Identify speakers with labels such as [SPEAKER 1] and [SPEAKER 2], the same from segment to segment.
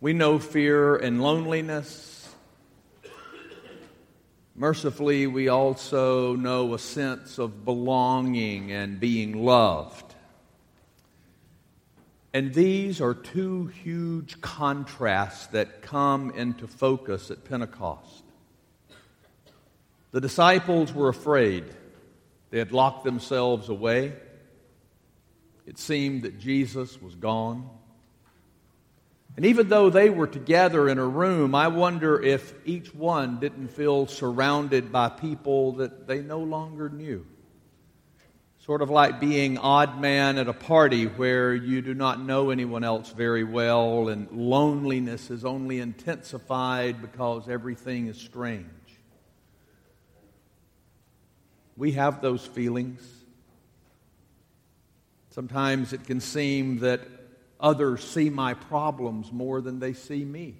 [SPEAKER 1] We know fear and loneliness. Mercifully, we also know a sense of belonging and being loved. And these are two huge contrasts that come into focus at Pentecost. The disciples were afraid. They had locked themselves away. It seemed that Jesus was gone. And even though they were together in a room, I wonder if each one didn't feel surrounded by people that they no longer knew. Sort of like being odd man at a party where you do not know anyone else very well, and loneliness is only intensified because everything is strange. We have those feelings. Sometimes it can seem that others see my problems more than they see me.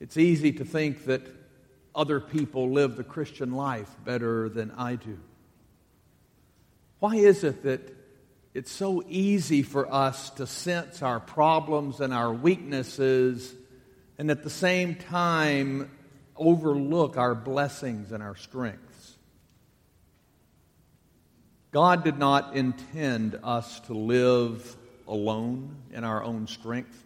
[SPEAKER 1] It's easy to think that other people live the Christian life better than I do. Why is it that it's so easy for us to sense our problems and our weaknesses and at the same time overlook our blessings and our strengths? God did not intend us to live alone in our own strength.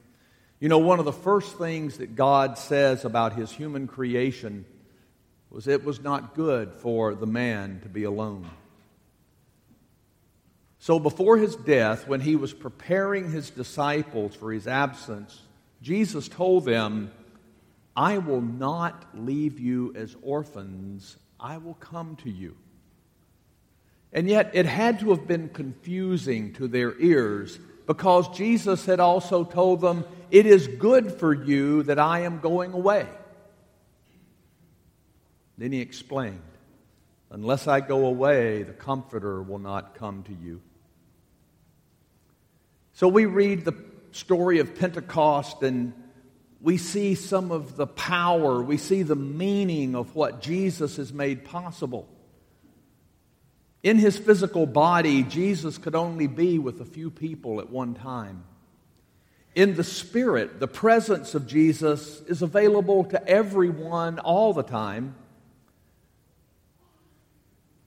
[SPEAKER 1] You know, one of the first things that God says about his human creation was it was not good for the man to be alone. So before his death, when he was preparing his disciples for his absence, Jesus told them, I will not leave you as orphans, I will come to you. And yet, it had to have been confusing to their ears because Jesus had also told them, It is good for you that I am going away. Then he explained, Unless I go away, the Comforter will not come to you. So we read the story of Pentecost and we see some of the power, we see the meaning of what Jesus has made possible. In his physical body, Jesus could only be with a few people at one time. In the spirit, the presence of Jesus is available to everyone all the time.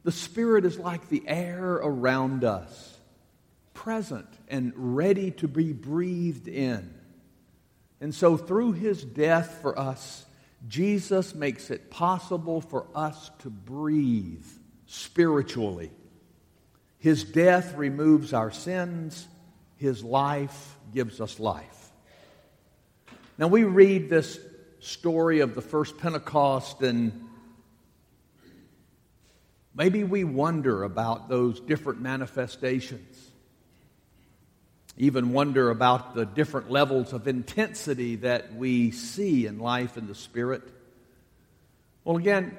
[SPEAKER 1] The Spirit is like the air around us, present and ready to be breathed in. And so, through his death for us, Jesus makes it possible for us to breathe spiritually. His death removes our sins, His life gives us life. Now, we read this story of the first Pentecost, and maybe we wonder about those different manifestations. Even wonder about the different levels of intensity that we see in life in the Spirit. Well, again,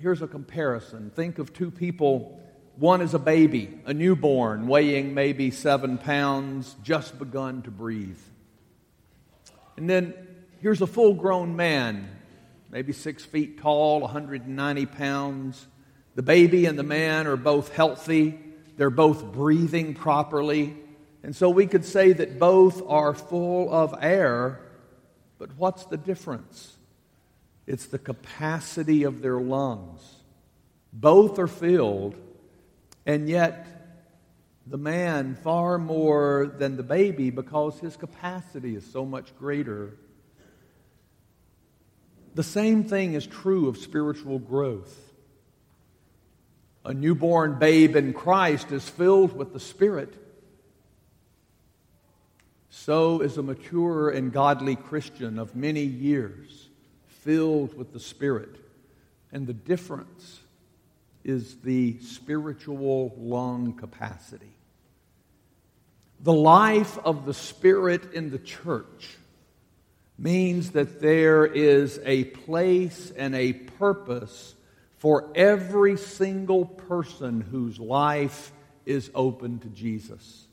[SPEAKER 1] here's a comparison. Think of two people. One is a baby, a newborn, weighing maybe seven pounds, just begun to breathe. And then here's a full grown man, maybe six feet tall, 190 pounds. The baby and the man are both healthy, they're both breathing properly. And so we could say that both are full of air, but what's the difference? It's the capacity of their lungs. Both are filled, and yet the man far more than the baby because his capacity is so much greater. The same thing is true of spiritual growth. A newborn babe in Christ is filled with the Spirit. So is a mature and godly Christian of many years filled with the Spirit. And the difference is the spiritual lung capacity. The life of the Spirit in the church means that there is a place and a purpose for every single person whose life is open to Jesus.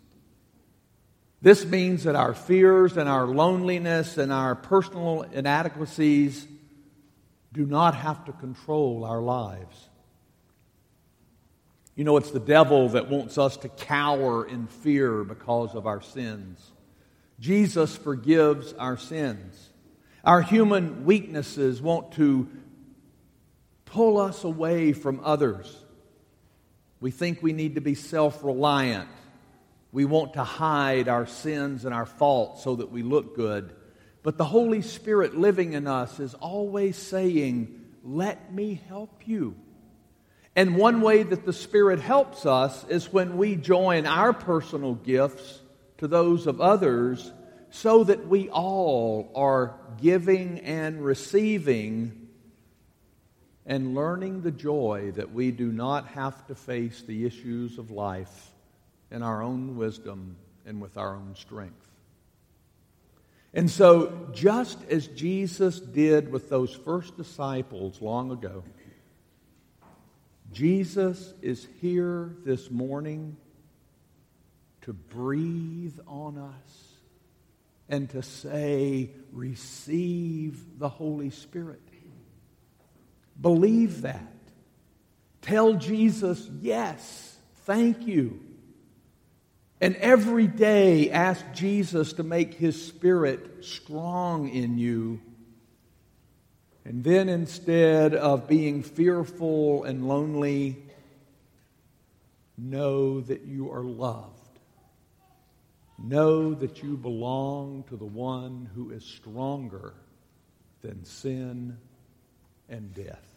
[SPEAKER 1] This means that our fears and our loneliness and our personal inadequacies do not have to control our lives. You know, it's the devil that wants us to cower in fear because of our sins. Jesus forgives our sins. Our human weaknesses want to pull us away from others. We think we need to be self reliant. We want to hide our sins and our faults so that we look good. But the Holy Spirit living in us is always saying, Let me help you. And one way that the Spirit helps us is when we join our personal gifts to those of others so that we all are giving and receiving and learning the joy that we do not have to face the issues of life in our own wisdom and with our own strength. And so, just as Jesus did with those first disciples long ago, Jesus is here this morning to breathe on us and to say, Receive the Holy Spirit. Believe that. Tell Jesus, Yes, thank you. And every day ask Jesus to make his spirit strong in you. And then instead of being fearful and lonely, know that you are loved. Know that you belong to the one who is stronger than sin and death.